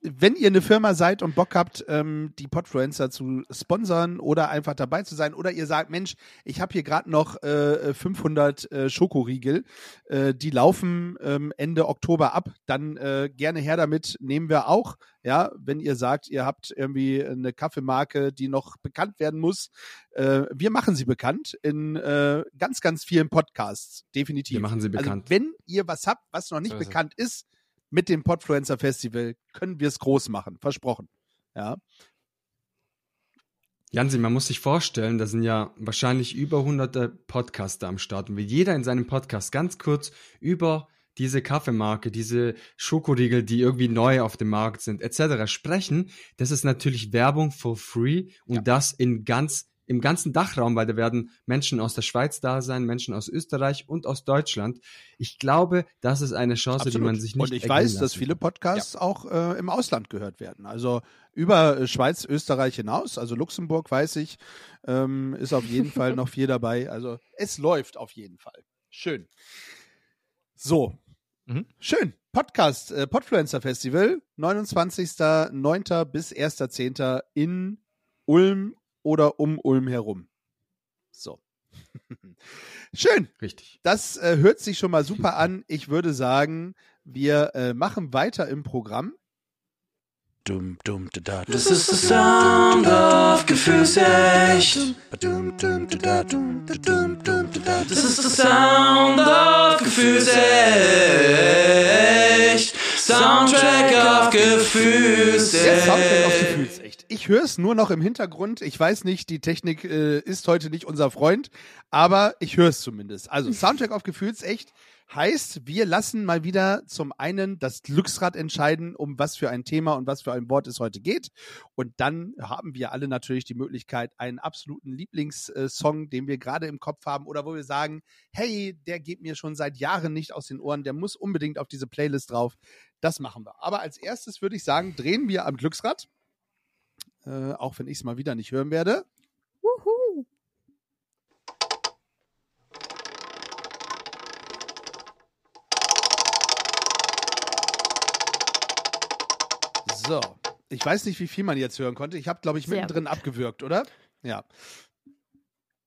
D: wenn ihr eine Firma seid und Bock habt, ähm, die Podfluencer zu sponsern oder einfach dabei zu sein, oder ihr sagt, Mensch, ich habe hier gerade noch äh, 500 äh, Schokoriegel, äh, die laufen ähm, Ende Oktober ab, dann äh, gerne her damit, nehmen wir auch. Ja, wenn ihr sagt, ihr habt irgendwie eine Kaffeemarke, die noch bekannt werden muss, äh, wir machen sie bekannt in äh, ganz, ganz vielen Podcasts, definitiv.
F: Wir machen sie bekannt.
D: Also wenn ihr was habt, was noch nicht
G: So ist
D: bekannt ist, mit dem Podfluencer Festival können wir es groß machen. Versprochen. Ja.
F: Jansi, man muss sich vorstellen, da sind ja wahrscheinlich über hunderte Podcaster am Start. Und wenn jeder in seinem Podcast ganz kurz über diese Kaffeemarke, diese Schokoriegel, die irgendwie neu auf dem Markt sind, etc. sprechen, das ist natürlich Werbung for free und
D: Ja.
F: das in ganz im ganzen Dachraum, weil da werden Menschen aus der Schweiz da sein, Menschen aus Österreich und aus Deutschland. Ich glaube, das ist eine Chance, die man sich nicht
D: Und ich weiß, dass viele. Podcasts auch äh, im Ausland gehört werden. Also über äh, Schweiz, Österreich hinaus. Also Luxemburg weiß ich, ähm, ist auf jeden Fall noch viel dabei. Also es läuft auf jeden Fall. Schön. So.
G: Mhm.
D: Schön. Podcast, äh, Podfluencer Festival, 29.09. bis 1.10. in Ulm oder um Ulm herum. So. Schön.
F: Richtig.
D: Das äh, hört sich schon mal super an. Ich würde sagen, wir äh, machen weiter im Programm. Dum, dum, da, da,
B: Das ist der Sound of Gefühlsecht. Das ist der Sound of Gefühlsecht. Soundtrack of
D: Der Soundtrack auf
B: Gefühlsecht.
D: Gefühlsecht. Ich höre es nur noch im Hintergrund. Ich weiß nicht, die Technik äh, ist heute nicht unser Freund, aber ich höre es zumindest. Also Soundtrack auf Gefühlsecht heißt, wir lassen mal wieder zum einen das Glücksrad entscheiden, um was für ein Thema und was für ein Wort es heute geht. Und dann haben wir alle natürlich die Möglichkeit, einen absoluten Lieblingssong, den wir gerade im Kopf haben oder wo wir sagen, hey, der geht mir schon seit Jahren nicht aus den Ohren, der muss unbedingt auf diese Playlist drauf. Das machen wir. Aber als erstes würde ich sagen, drehen wir am Glücksrad. Äh, auch wenn ich es mal wieder nicht hören werde.
C: Wuhu.
D: So. Ich weiß nicht, wie viel man jetzt hören konnte. Ich habe, glaube ich,
C: Sehr
D: mittendrin abgewürgt, oder? Ja.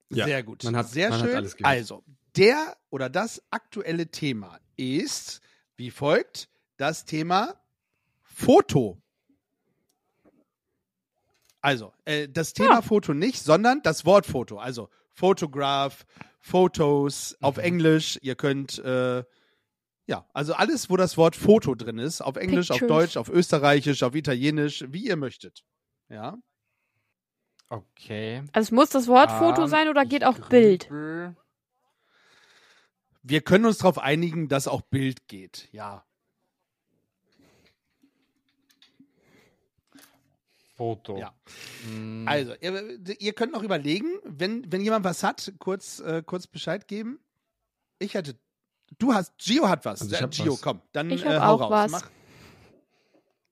F: Ja,
D: Sehr gut.
F: man hat-
D: Sehr
F: man hat
D: schön.
F: alles gehört.
D: also, der oder das aktuelle Thema ist wie folgt: das Thema Foto. Also, äh, das Thema
C: Ja.
D: Foto nicht, sondern das Wort Foto. Also, Photograph, Fotos auf
F: Mhm.
D: Englisch. Ihr könnt, äh, ja, also alles, wo das Wort Foto drin ist, auf Englisch, auf
C: Pictures.
D: Deutsch, auf Österreichisch, auf Italienisch, wie ihr möchtet. Ja.
G: Okay.
C: Also es muss das Wort Foto
G: Ähm,
C: sein oder geht auch Bild?
D: Wir können uns darauf einigen, dass auch Bild geht. Ja.
G: Foto.
D: Ja.
G: Mm,
D: Also, ihr, ihr könnt noch überlegen, wenn, wenn jemand was hat, kurz, äh, kurz Bescheid geben. Ich hätte. Du hast. Gio hat was.
F: Also ich
D: Äh,
F: hab
D: Gio,
F: was.
D: komm. Dann
C: Ich
D: äh, hau
C: auch
D: raus.
C: was.
D: Mach.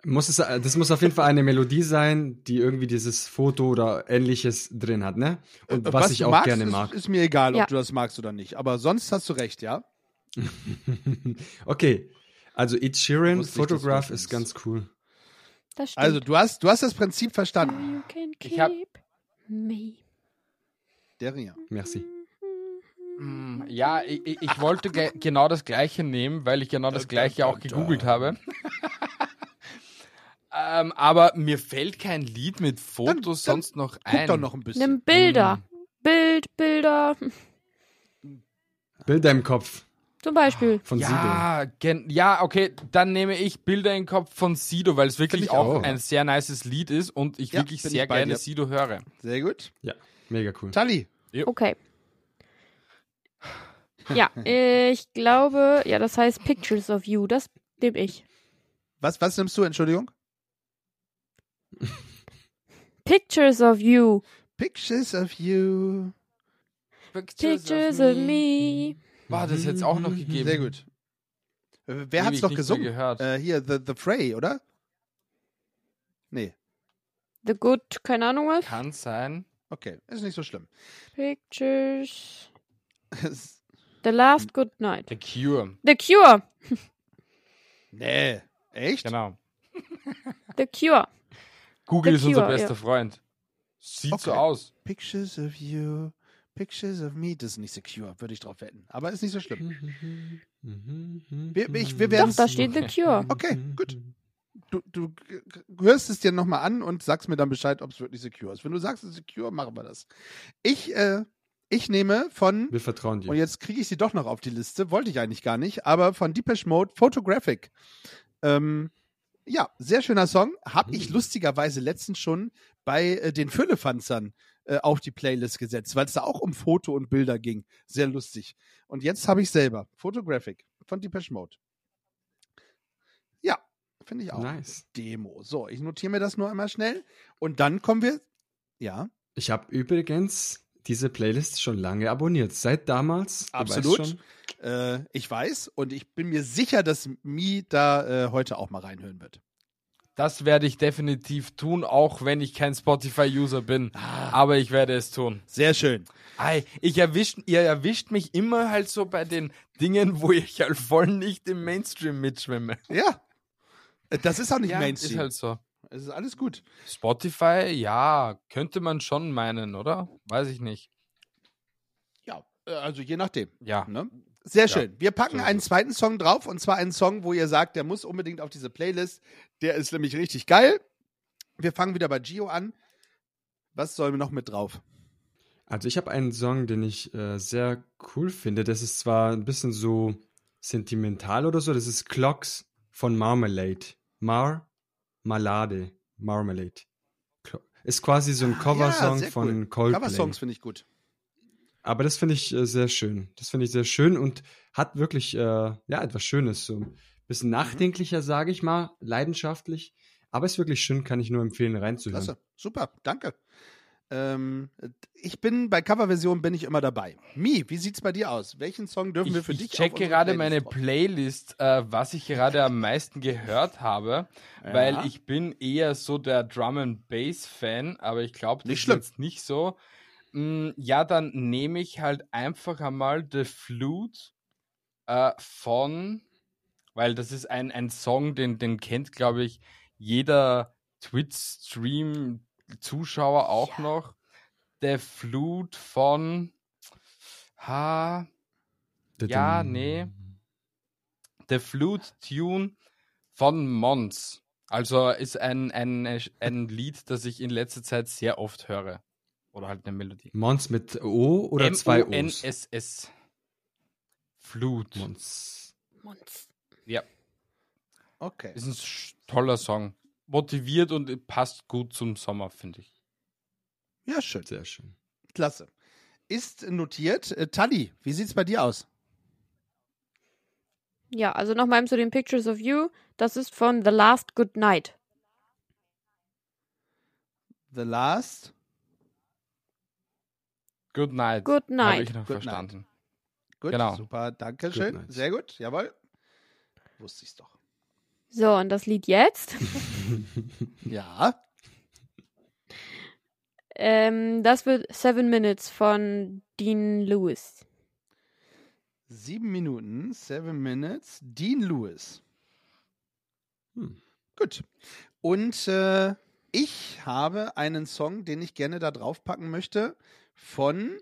F: Muss es, das muss auf jeden Fall eine Melodie sein, die irgendwie dieses Foto oder ähnliches drin hat, ne? Und
D: Äh,
F: was, ich
D: du
F: auch
D: magst,
F: gerne
D: ist,
F: mag.
D: Ist mir egal,
C: Ja.
D: ob du das magst oder nicht. Aber sonst hast du recht, ja?
F: okay. Also Ed Sheeran,
D: ich,
F: Photograph ist ganz cool.
C: Das stimmt.
D: Also, du hast, du hast das Prinzip verstanden.
C: You can keep
G: Ich hab-
C: me.
D: Der Ria.
F: Merci.
G: mm, ja, ich, ich, ich wollte ge genau das gleiche nehmen, weil ich genau das gleiche auch gegoogelt habe. ähm, aber mir fällt kein Lied mit Fotos
D: dann
G: sonst noch
D: Guck
G: ein.
D: doch noch ein bisschen.
C: Nimm Bilder.
G: Mm.
C: Bild, Bilder.
F: Bilder im Kopf
C: Zum Beispiel.
F: von Sido.
G: Ja, gen ja, okay, dann nehme ich Bilder im Kopf von Sido, weil es wirklich
D: ich
G: auch,
F: auch.
G: ein sehr nices Lied ist und ich
D: Ja,
G: wirklich sehr
D: ich
G: gerne
D: dir.
G: Sido höre.
D: Sehr gut.
F: Ja, mega cool.
D: Tali.
C: Okay. Ja, ich glaube, ja, das heißt Pictures of You. Das nehme ich.
D: Was, was nimmst du, Entschuldigung?
C: Pictures of You.
D: Pictures of you.
C: Pictures of me.
G: War das jetzt auch noch gegeben?
D: Sehr gut. Wer hat's
G: Ewig
D: noch gesungen?
G: gehört.
D: Äh, hier, The, The Fray, oder? Nee.
C: The Good, keine Ahnung was.
G: Kann sein.
D: Okay, ist nicht so schlimm.
C: Pictures. The Last Good Night.
G: The Cure.
C: The Cure.
D: nee. Echt?
G: Genau.
C: The Cure.
G: Google
C: The
G: ist unser
C: Cure,
G: bester
C: ja.
G: Freund. Sieht so
D: Okay.
G: aus.
D: Pictures of you. Pictures of me. Das ist nicht secure, würde ich drauf wetten. Aber ist nicht so schlimm. Wir- ich- wir
C: Doch, da steht The Cure.
D: Okay, gut. Du, du hörst es dir nochmal an und sagst mir dann Bescheid, ob es wirklich secure ist. Wenn du sagst, es ist secure, machen wir das. Ich, äh, ich nehme von
F: Wir vertrauen dir.
D: Und jetzt kriege ich sie doch noch auf die Liste. Wollte ich eigentlich gar nicht. Aber von Deepesh Mode, Photographic. Ähm, ja, sehr schöner Song. Habe ich
F: Mhm.
D: lustigerweise letztens schon bei äh, den Füllefanzern äh, auf die Playlist gesetzt, weil es da auch um Foto und Bilder ging. Sehr lustig. Und jetzt habe ich selber Photographic von Deepesh Mode. Ja, finde ich auch.
F: Nice.
D: Demo. So, ich notiere mir das nur einmal schnell. Und dann kommen wir. Ja,
F: Ich habe übrigens diese Playlist schon lange abonniert. Seit damals.
D: Absolut. Äh, ich weiß und ich bin mir sicher, dass Mi da äh, heute auch mal reinhören wird.
G: Das werde ich definitiv tun, auch wenn ich kein Spotify-User bin. Aber ich werde es tun.
D: Sehr schön.
G: Ich erwischt, ihr erwischt mich immer halt so bei den Dingen, wo ich halt voll nicht im Mainstream mitschwimme.
D: Ja. Äh, Das ist auch nicht
G: Ja,
D: Mainstream.
G: ist halt so.
D: Es ist alles gut.
G: Spotify, ja, könnte man schon meinen, oder? Weiß ich nicht.
D: Ja, äh, also je nachdem.
G: Ja.
D: Ne? Sehr
G: Ja,
D: schön. Wir packen einen zweiten Song drauf und zwar einen Song, wo ihr sagt, der muss unbedingt auf diese Playlist. Der ist nämlich richtig geil. Wir fangen wieder bei Gio an. Was sollen wir noch mit drauf?
F: Also ich habe einen Song, den ich äh, sehr cool finde. Das ist zwar ein bisschen so sentimental oder so. Das ist Clocks von Marmalade. Mar Malade. Marmalade. Ist quasi so ein
D: Ah,
F: Coversong
D: ja,
F: von
D: cool.
F: Coldplay.
D: Coversongs finde ich gut.
F: Aber das finde ich äh, sehr schön. Das finde ich sehr schön und hat wirklich äh, ja etwas Schönes. So ein bisschen nachdenklicher, sage ich mal, leidenschaftlich. Aber ist wirklich schön, kann ich nur empfehlen, reinzuhören.
D: Klasse. Super. Danke. Ähm, ich bin bei Coverversion bin ich immer dabei. Mi, wie sieht's bei dir aus? Welchen Song dürfen wir
G: Ich,
D: für
G: ich
D: dich
G: check
D: auf unsere
G: gerade meine
D: Playlist drauf?
G: Playlist, äh, was ich gerade am meisten gehört habe,
D: Ja.
G: weil ich bin eher so der Drum and Bass Fan, aber ich glaube, das
D: Nicht
G: ist
D: schlimm.
G: jetzt nicht so. Mm, ja, dann nehme ich halt einfach einmal The Flute äh, von, weil das ist ein, ein Song, den, den kennt, glaube ich, jeder Twitch-Stream-Zuschauer auch noch. The Flute von Ha. Ja, nee. The Flute Tune von Mons. Also ist ein, ein, ein Lied, das ich in letzter Zeit sehr oft höre. Oder halt eine Melodie.
F: Mons mit O oder zwei O's?
G: M-O-N-S-S. Flute.
F: Mons.
C: Mons.
G: Ja,
D: Okay.
G: ist ein toller Song. Motiviert und passt gut zum Sommer, finde ich.
D: Ja, schön.
F: Sehr schön.
D: Klasse. Ist notiert. Äh, Tali, wie sieht's bei dir aus?
C: Ja, also nochmal zu den Pictures of You. Das ist von The Last Good Night.
D: The Last.
G: Good night.
C: Good
G: Habe
C: night.
G: ich noch
D: Good
G: verstanden.
D: Gut,
G: Genau.
D: super, danke schön. Sehr gut, jawohl. Wusste ich's doch.
C: So, und das Lied jetzt?
D: Ja,
C: ähm, das wird Seven Minutes von Dean Lewis.
D: sieben Minuten, seven minutes. Dean Lewis.
F: Hm.
D: Gut. Und äh, ich habe einen Song, den ich gerne da draufpacken möchte, von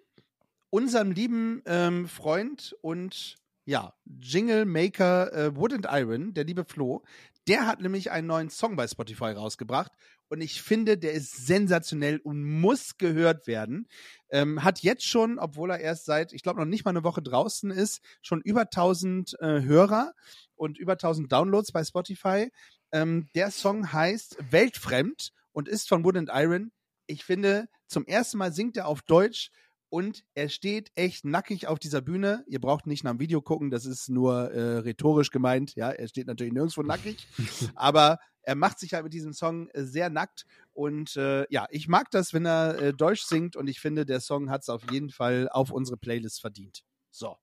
D: unserem lieben ähm, Freund und ja, Jingle Maker äh, Wood and Iron, der liebe Flo. Der hat nämlich einen neuen Song bei Spotify rausgebracht und ich finde, der ist sensationell und muss gehört werden. Ähm, hat jetzt schon, obwohl er erst seit, ich glaube, noch nicht mal eine Woche draußen ist, schon über 1000 äh, Hörer und über 1000 Downloads bei Spotify. Ähm, der Song heißt Weltfremd und ist von Wood and Iron. Ich finde, zum ersten Mal singt er auf Deutsch und er steht echt nackig auf dieser Bühne. Ihr braucht nicht nach dem Video gucken, das ist nur äh, rhetorisch gemeint. Ja, er steht natürlich nirgendwo nackig, aber er macht sich halt mit diesem Song äh, sehr nackt. Und äh, ja, ich mag das, wenn er äh, Deutsch singt und ich finde, der Song hat es auf jeden Fall auf unsere Playlist verdient. So.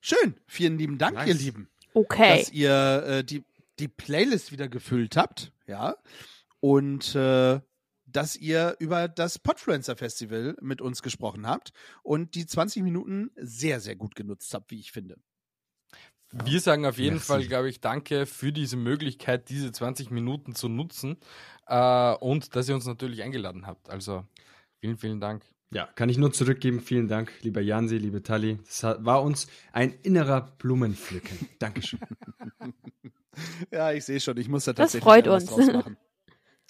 D: Schön. Vielen lieben Dank,
F: Nice.
D: ihr Lieben
C: Okay.
D: dass ihr äh, die, die Playlist wieder gefüllt habt, ja. Und äh, dass ihr über das Podfluencer Festival mit uns gesprochen habt und die 20 Minuten sehr, sehr gut genutzt habt, wie ich finde.
G: Wir sagen auf jeden
F: Merci.
G: Fall, glaube ich, danke für diese Möglichkeit, diese 20 Minuten zu nutzen äh, und dass ihr uns natürlich eingeladen habt. Also vielen, vielen Dank.
F: Ja, kann ich nur zurückgeben. Vielen Dank, lieber Jansi, liebe Tali. Hat- war uns ein innerer Blumenpflücken. Dankeschön.
D: Ja, ich sehe schon, ich muss da
C: Das
D: tatsächlich
C: freut
D: was
C: uns.
D: draus machen.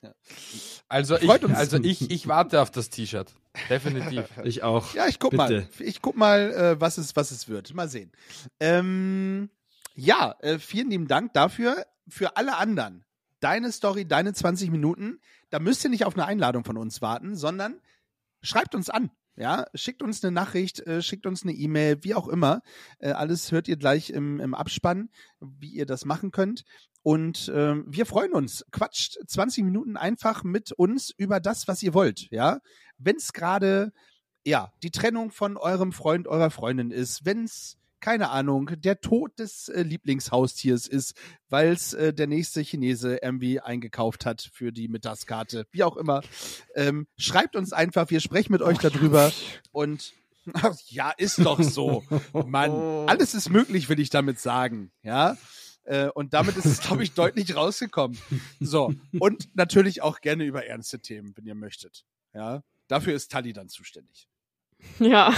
G: Also ich, also ich, ich warte auf das T-Shirt. Definitiv.
F: Ich auch.
D: Ja, ich guck
F: Bitte.
D: mal. Ich guck mal, äh, was es, was es wird. Mal sehen. Ähm, ja, äh, vielen lieben Dank dafür. Für alle anderen, deine Story, deine 20 Minuten, da müsst ihr nicht auf eine Einladung von uns warten, sondern schreibt uns an. Ja, schickt uns eine Nachricht, äh, schickt uns eine E-Mail, wie auch immer. Äh, alles hört ihr gleich im, im Abspann, wie ihr das machen könnt. Und ähm, wir freuen uns. Quatscht 20 Minuten einfach mit uns über das, was ihr wollt. Ja, wenn es gerade ja die Trennung von eurem Freund, eurer Freundin ist, wenn es keine Ahnung, der Tod des äh, Lieblingshaustiers ist, weil es äh, der nächste Chinese irgendwie eingekauft hat für die Mittagskarte, wie auch immer. Ähm, schreibt uns einfach, wir sprechen mit euch darüber und Ach, ja, ist doch so. Mann, alles ist möglich, will ich damit sagen. Ja. Äh, und damit ist es, glaube ich, deutlich rausgekommen. So. Und natürlich auch gerne über ernste Themen, wenn ihr möchtet. Ja. Dafür ist Tali dann zuständig.
C: Ja,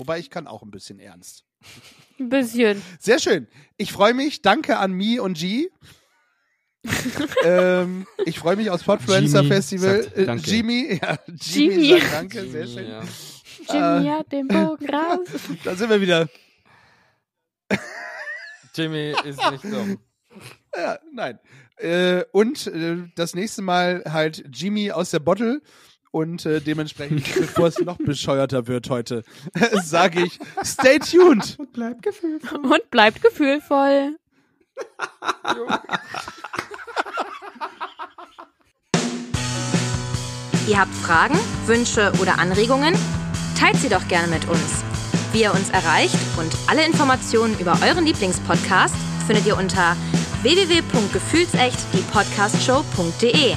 D: Wobei ich kann auch ein bisschen ernst.
C: ein bisschen.
D: Sehr schön. Ich freue mich. Danke an Mi und G. ähm, ich freue mich aufs Podfluencer
F: Jimmy
D: Festival.
F: sagt
D: Äh,
F: danke.
D: Jimmy, ja, Jimmy,
C: Jimmy.
D: sagt danke, sehr schön.
G: Ja.
C: Jimmy hat den Bogen raus.
D: Da sind wir wieder.
G: Jimmy ist nicht dumm.
D: Ja, nein. Äh, und äh, das nächste Mal halt Jimmy aus der Bottle. Und äh, dementsprechend, bevor es noch bescheuerter wird heute, sage ich, stay tuned.
F: Und bleib gefühlt.
C: Und bleibt gefühlvoll.
A: Ihr habt Fragen, Wünsche oder Anregungen? Teilt sie doch gerne mit uns. Wie ihr uns erreicht und alle Informationen über euren Lieblingspodcast findet ihr unter www.gefühlsecht die Podcastshow.de.